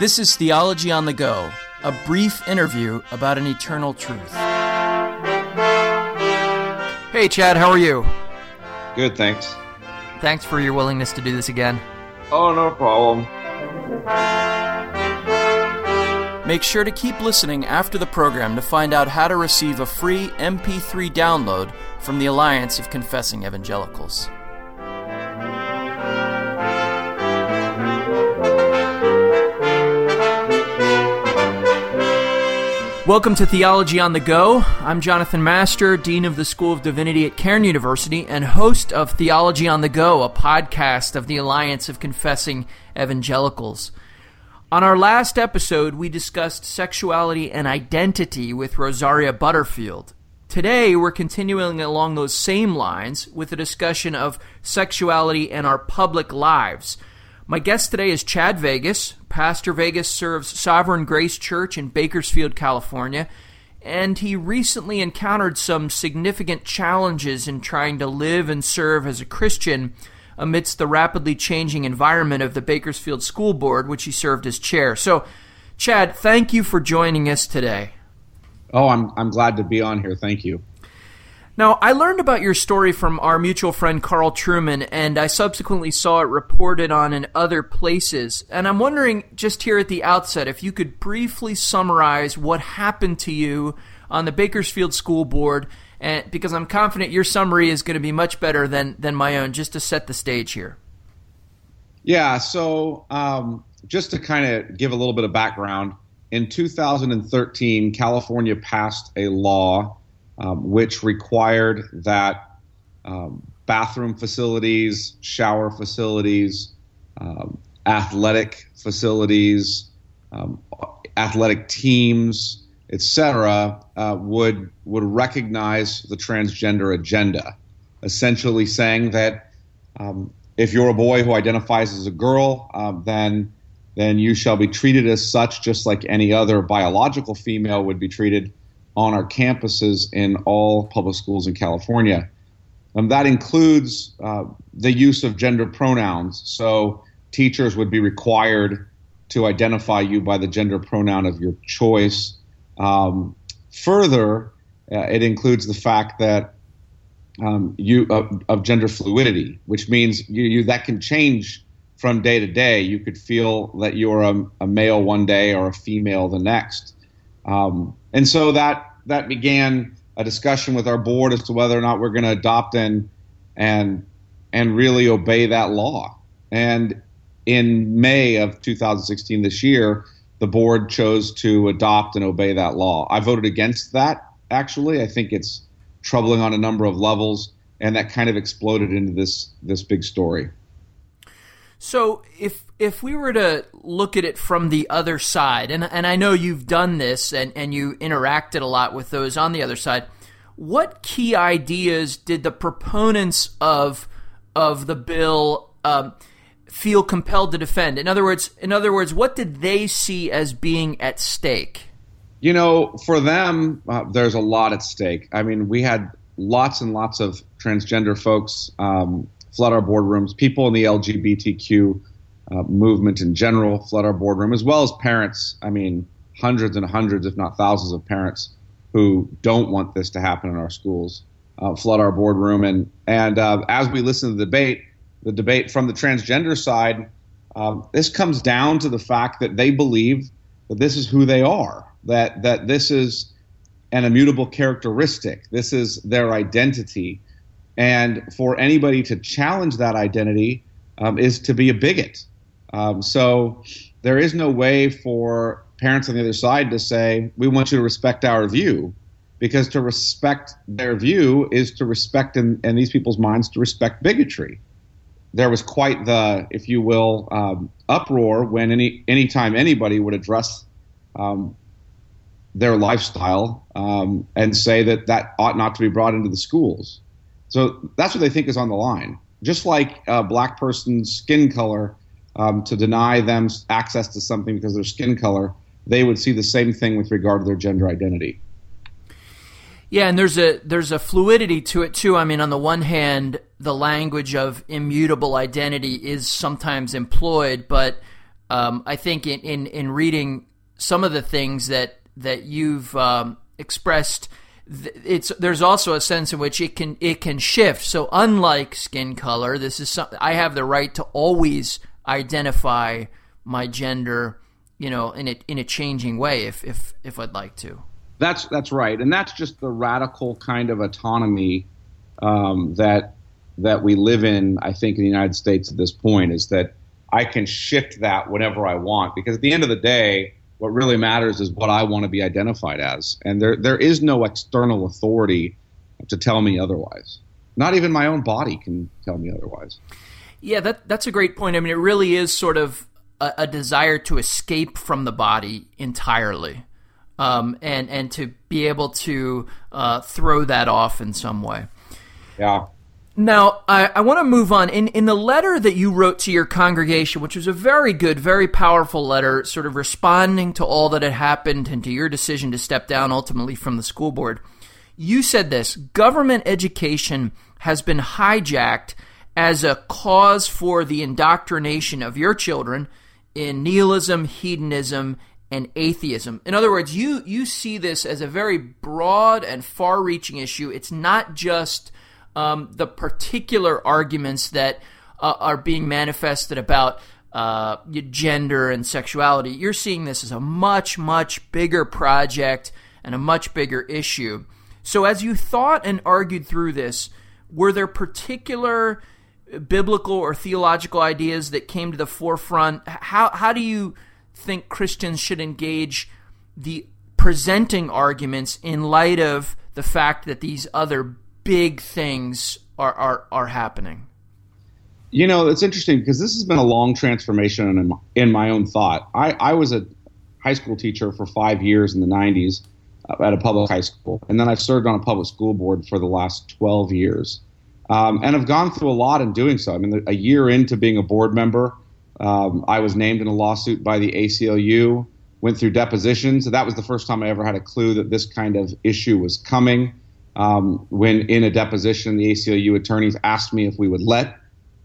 This is Theology on the Go, a brief interview about an eternal truth. Hey, Chad, how are you? Good, thanks. Thanks for your willingness to do this again. Oh, no problem. Make sure to keep listening after the program to find out how to receive a free MP3 download from the Alliance of Confessing Evangelicals. Welcome to Theology on the Go. I'm Jonathan Master, Dean of the School of Divinity at Cairn University and host of Theology on the Go, a podcast of the Alliance of Confessing Evangelicals. On our last episode, we discussed sexuality and identity with Rosaria Butterfield. Today, we're continuing along those same lines with a discussion of sexuality and our public lives my guest today is Chad Vegas. Pastor Vegas serves Sovereign Grace Church in Bakersfield, California, and he recently encountered some significant challenges in trying to live and serve as a Christian amidst the rapidly changing environment of the Bakersfield School Board, which he served as chair. So, Chad, thank you for joining us today. Oh, I'm, I'm glad to be on here. Thank you. Now, I learned about your story from our mutual friend Carl Trueman, and I subsequently saw it reported on in other places. And I'm wondering, just here at the outset, if you could briefly summarize what happened to you on the Bakersfield School Board, and because I'm confident your summary is going to be much better than than my own, just to set the stage here. Yeah. So, um, just to kind of give a little bit of background, in 2013, California passed a law um, which required that um, bathroom facilities, shower facilities, um, athletic facilities, um, athletic teams, etc., uh, would would recognize the transgender agenda, essentially saying that um, if you're a boy who identifies as a girl, uh, then then you shall be treated as such, just like any other biological female would be treated on our campuses in all public schools in California. Um, that includes uh, the use of gender pronouns. So teachers would be required to identify you by the gender pronoun of your choice. Um, further, uh, it includes the fact that um, you of, of, gender fluidity, which means you, you, that can change from day to day. You could feel that you're a, a male one day or a female the next. Um, and so that that began a discussion with our board as to whether or not we're going to adopt and and and really obey that law. And in May of 2016, this year, the board chose to adopt and obey that law. I voted against that. Actually, I think it's troubling on a number of levels, and that kind of exploded into this this big story. So if if we were to look at it from the other side, and and I know you've done this and, and you interacted a lot with those on the other side, what key ideas did the proponents of of the bill um, feel compelled to defend? In other words, in other words, what did they see as being at stake? You know, for them, uh, there's a lot at stake. I mean, we had lots and lots of transgender folks um, flood our boardrooms. People in the LGBTQ uh, movement in general flood our boardroom, as well as parents. I mean, hundreds and hundreds, if not thousands, of parents who don't want this to happen in our schools uh, flood our boardroom. And and uh, as we listen to the debate, the debate from the transgender side, um, this comes down to the fact that they believe that this is who they are, that that this is an immutable characteristic, this is their identity and for anybody to challenge that identity um, is to be a bigot. Um, so there is no way for parents on the other side to say, we want you to respect our view. Because to respect their view is to respect, in, in these people's minds, to respect bigotry. There was quite the, if you will, um, uproar when any anytime anybody would address um, their lifestyle um, and say that that ought not to be brought into the schools. So that's what they think is on the line. Just like a black person's skin color, um, to deny them access to something because their skin color, they would see the same thing with regard to their gender identity. Yeah, and there's a there's a fluidity to it too. I mean, on the one hand, the language of immutable identity is sometimes employed, but um, I think in, in, in reading some of the things that that you've um, expressed, it's there's also a sense in which it can it can shift. So unlike skin color, this is something I have the right to always identify my gender, you know, in a in a changing way if if if I'd like to. That's that's right, and that's just the radical kind of autonomy um, that that we live in. I think in the United States at this point is that I can shift that whenever I want because at the end of the day, what really matters is what I want to be identified as, and there there is no external authority to tell me otherwise. Not even my own body can tell me otherwise. Yeah, that that's a great point. I mean, it really is sort of a, a desire to escape from the body entirely, um, and and to be able to uh, throw that off in some way. Yeah. Now, I, I want to move on. In, in the letter that you wrote to your congregation, which was a very good, very powerful letter, sort of responding to all that had happened and to your decision to step down ultimately from the school board, you said this government education has been hijacked as a cause for the indoctrination of your children in nihilism, hedonism, and atheism. In other words, you, you see this as a very broad and far reaching issue. It's not just um, the particular arguments that uh, are being manifested about uh, gender and sexuality. You're seeing this as a much, much bigger project and a much bigger issue. So, as you thought and argued through this, were there particular biblical or theological ideas that came to the forefront? How, how do you think Christians should engage the presenting arguments in light of the fact that these other big things are, are, are happening? You know, it's interesting because this has been a long transformation in my, in my own thought. I, I was a high school teacher for five years in the 90s uh, at a public high school, and then I've served on a public school board for the last 12 years. Um, and I've gone through a lot in doing so. I mean, a year into being a board member, um, I was named in a lawsuit by the ACLU, went through depositions. That was the first time I ever had a clue that this kind of issue was coming um, when in a deposition, the ACLU attorneys asked me if we would let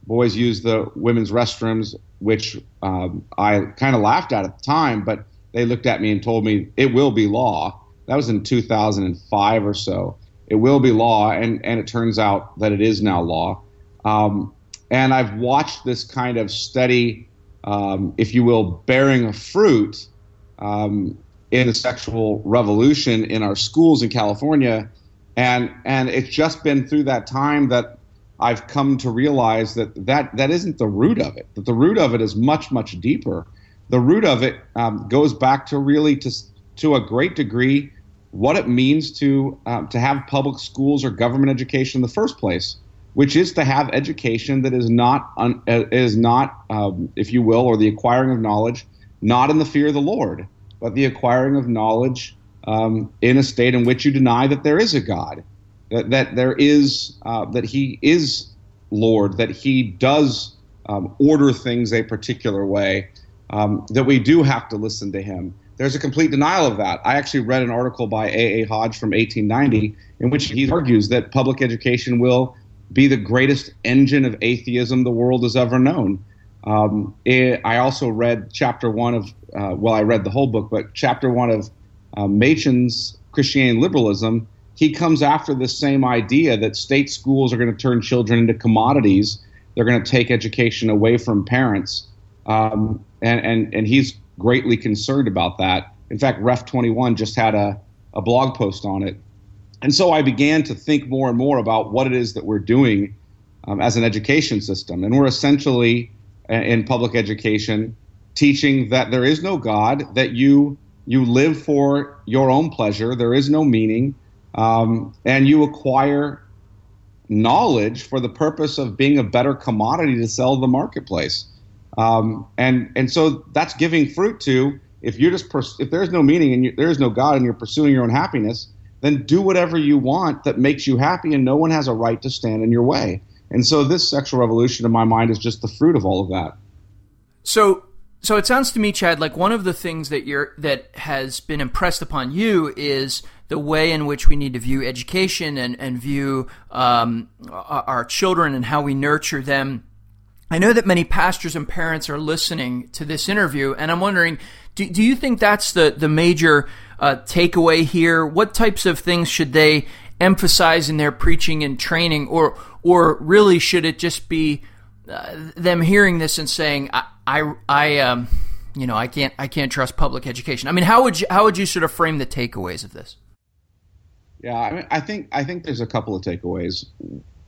boys use the women's restrooms, which um, I kind of laughed at at the time, but they looked at me and told me it will be law. That was in 2005 or so. It will be law, and, and it turns out that it is now law. Um, and I've watched this kind of steady, um, if you will, bearing of fruit um, in the sexual revolution in our schools in California and and it's just been through that time that I've come to realize that that that isn't the root of it. That the root of it is much much deeper. The root of it um, goes back to really to to a great degree what it means to um, to have public schools or government education in the first place, which is to have education that is not un, is not um, if you will, or the acquiring of knowledge, not in the fear of the Lord, but the acquiring of knowledge um, in a state in which you deny that there is a God, that, that there is, uh, that He is Lord, that He does um, order things a particular way, um, that we do have to listen to Him. There's a complete denial of that. I actually read an article by A. A. Hodge from 1890 in which he argues that public education will be the greatest engine of atheism the world has ever known. Um, it, I also read chapter one of, uh, well, I read the whole book, but chapter one of uh, Machen's Christianity liberalism, he comes after the same idea that state schools are going to turn children into commodities. They're going to take education away from parents. Um, and, and, and he's greatly concerned about that. In fact, Ref 21 just had a, a blog post on it. And so I began to think more and more about what it is that we're doing um, as an education system. And we're essentially, in public education, teaching that there is no God, that you you live for your own pleasure. There is no meaning. Um, and you acquire knowledge for the purpose of being a better commodity to sell the marketplace. Um, and and so that's giving fruit to if you're just pers- if there's no meaning and you, there is no God and you're pursuing your own happiness, then do whatever you want that makes you happy, and no one has a right to stand in your way. And so this sexual revolution, in my mind, is just the fruit of all of that. So so it sounds to me, Chad, like one of the things that you're that has been impressed upon you is the way in which we need to view education and and view um, our children and how we nurture them I know that many pastors and parents are listening to this interview, and I'm wondering, do, do you think that's the, the major uh, takeaway here? What types of things should they emphasize in their preaching and training, or or really should it just be uh, them hearing this and saying, I, I, I um, you know, I can't, I can't trust public education. I mean, how would you, how would you sort of frame the takeaways of this? Yeah, I mean, I think, I think there's a couple of takeaways.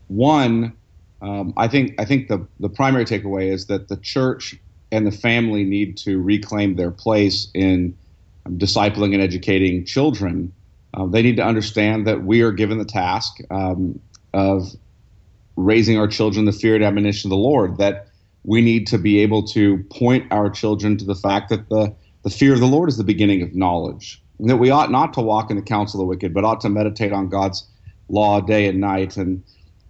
One, um, I think, I think the the primary takeaway is that the church and the family need to reclaim their place in um, discipling and educating children. Uh, they need to understand that we are given the task um, of raising our children the fear and admonition of the Lord. That we need to be able to point our children to the fact that the, the fear of the Lord is the beginning of knowledge. And that we ought not to walk in the counsel of the wicked, but ought to meditate on God's law day and night. And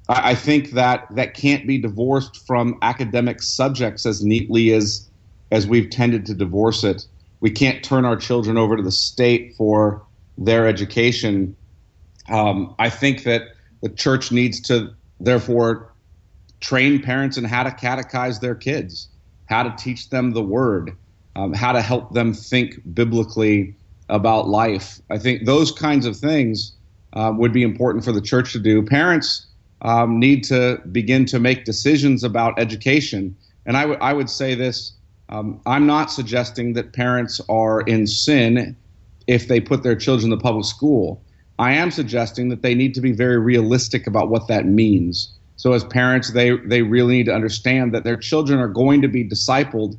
I, I think that that can't be divorced from academic subjects as neatly as as we've tended to divorce it. We can't turn our children over to the state for their education. Um, I think that the church needs to therefore train parents in how to catechize their kids, how to teach them the word, um, how to help them think biblically about life. I think those kinds of things um, would be important for the church to do. Parents um, need to begin to make decisions about education. And I, w- I would say this um, I'm not suggesting that parents are in sin if they put their children in the public school. I am suggesting that they need to be very realistic about what that means. So as parents, they they really need to understand that their children are going to be discipled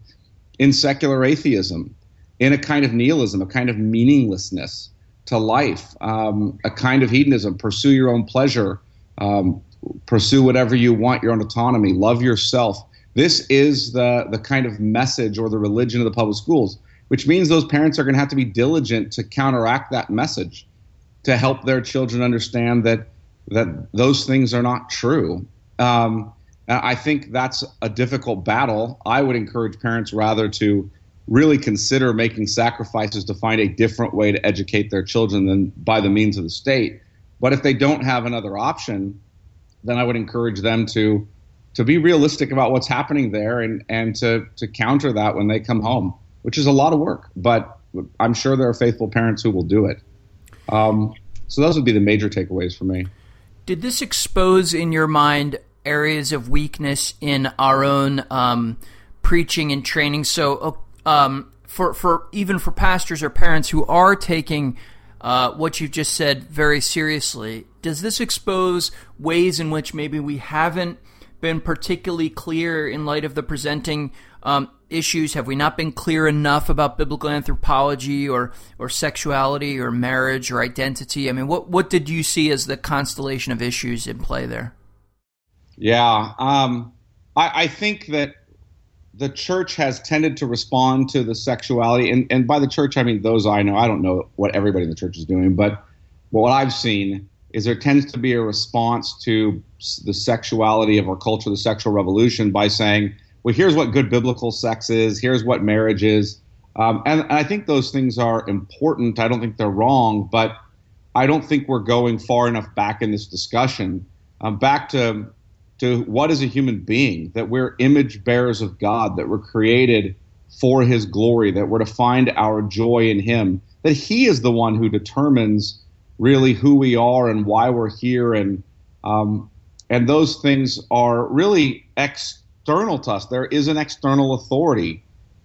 in secular atheism, in a kind of nihilism, a kind of meaninglessness to life, um, a kind of hedonism. Pursue your own pleasure, um, pursue whatever you want, your own autonomy, love yourself. This is the the kind of message or the religion of the public schools, which means those parents are going to have to be diligent to counteract that message, to help their children understand that that those things are not true. Um, I think that's a difficult battle. I would encourage parents rather to really consider making sacrifices to find a different way to educate their children than by the means of the state. But if they don't have another option, then I would encourage them to to be realistic about what's happening there and and to to counter that when they come home, which is a lot of work. But I'm sure there are faithful parents who will do it. Um, so those would be the major takeaways for me. Did this expose in your mind areas of weakness in our own um, preaching and training? So, uh, um, for for even for pastors or parents who are taking uh, what you've just said very seriously, does this expose ways in which maybe we haven't been particularly clear in light of the presenting um, issues? Have we not been clear enough about biblical anthropology or or sexuality or marriage or identity? I mean, what what did you see as the constellation of issues in play there? Yeah, um, I, I think that the church has tended to respond to the sexuality, and, and by the church I mean those I know. I don't know what everybody in the church is doing, but what I've seen is there tends to be a response to the sexuality of our culture, the sexual revolution, by saying well, here's what good biblical sex is, here's what marriage is. Um, and, and I think those things are important. I don't think they're wrong, but I don't think we're going far enough back in this discussion. Um, back to to what is a human being, that we're image bearers of God, that we're created for his glory, that we're to find our joy in him, that he is the one who determines really who we are and why we're here and um, and those things are really external to us. There is an external authority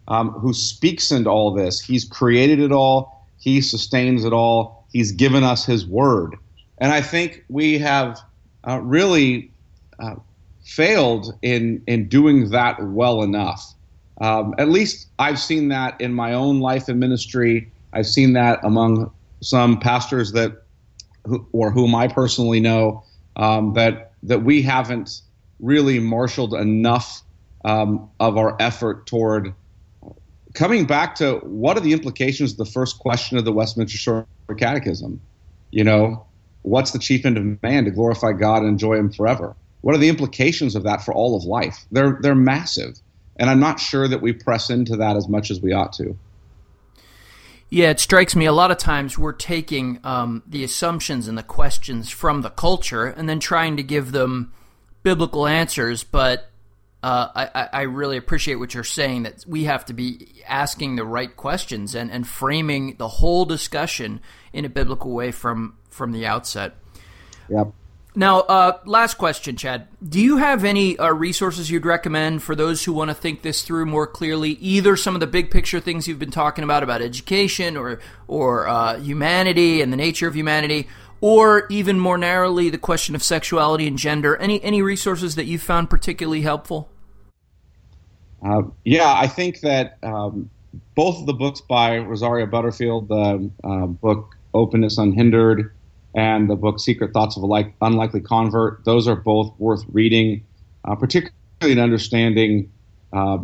um, who speaks into all this. He's created it all, He sustains it all, He's given us His word. And I think we have uh, really uh, failed in, in doing that well enough. Um, at least I've seen that in my own life and ministry. I've seen that among some pastors that, or whom I personally know, um, that that we haven't really marshaled enough um, of our effort toward coming back to what are the implications of the first question of the Westminster Short Catechism? You know, what's the chief end of man to glorify God and enjoy Him forever? What are the implications of that for all of life? They're they're massive, and I'm not sure that we press into that as much as we ought to. Yeah, it strikes me a lot of times we're taking um, the assumptions and the questions from the culture and then trying to give them biblical answers, but uh, I, I really appreciate what you're saying that we have to be asking the right questions and, and framing the whole discussion in a biblical way from from the outset. Yep. Now, uh, last question, Chad. Do you have any uh, resources you'd recommend for those who want to think this through more clearly? Either some of the big picture things you've been talking about about education or or uh, humanity and the nature of humanity, or even more narrowly the question of sexuality and gender. Any any resources that you found particularly helpful? Uh, yeah, I think that um, both of the books by Rosaria Butterfield, the uh, book Openness Unhindered and the book Secret Thoughts of a like, Unlikely Convert. Those are both worth reading, uh, particularly in understanding uh,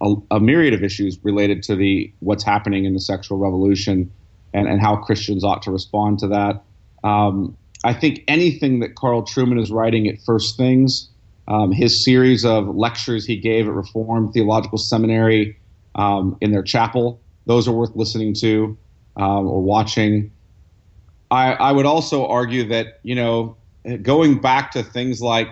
a, a, myriad of issues related to the what's happening in the sexual revolution and, and how Christians ought to respond to that. Um, I think anything that Carl Trueman is writing at First Things, um, his series of lectures he gave at Reformed Theological Seminary um, in their chapel, those are worth listening to um, or watching. I, I would also argue that you know going back to things like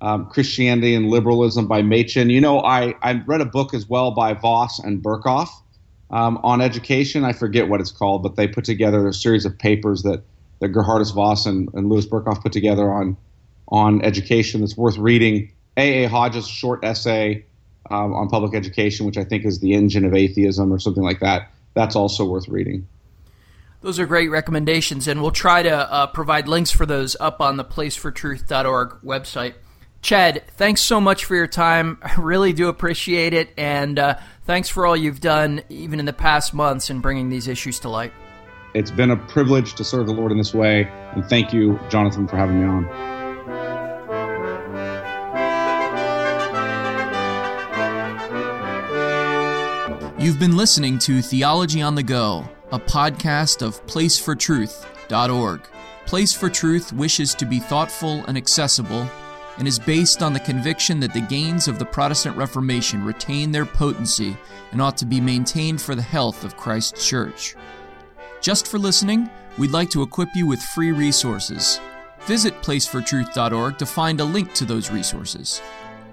um, Christianity and Liberalism by Machen. You know, I, I read a book as well by Vos and Berkhof um, on education. I forget what it's called, but they put together a series of papers that, that Geerhardus Vos and, and Louis Berkhof put together on on education that's worth reading. A. A. Hodges' short essay um, on public education, which I think is the engine of atheism or something like that. That's also worth reading. Those are great recommendations, and we'll try to uh, provide links for those up on the placefortruth.org website. Chad, thanks so much for your time. I really do appreciate it, and uh, thanks for all you've done, even in the past months, in bringing these issues to light. It's been a privilege to serve the Lord in this way, and thank you, Jonathan, for having me on. You've been listening to Theology on the Go a podcast of placefortruth.org. Place for Truth wishes to be thoughtful and accessible and is based on the conviction that the gains of the Protestant Reformation retain their potency and ought to be maintained for the health of Christ's church. Just for listening, we'd like to equip you with free resources. Visit placefortruth.org to find a link to those resources.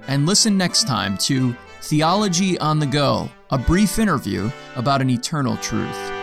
And listen next time to Theology on the Go, a brief interview about an eternal truth.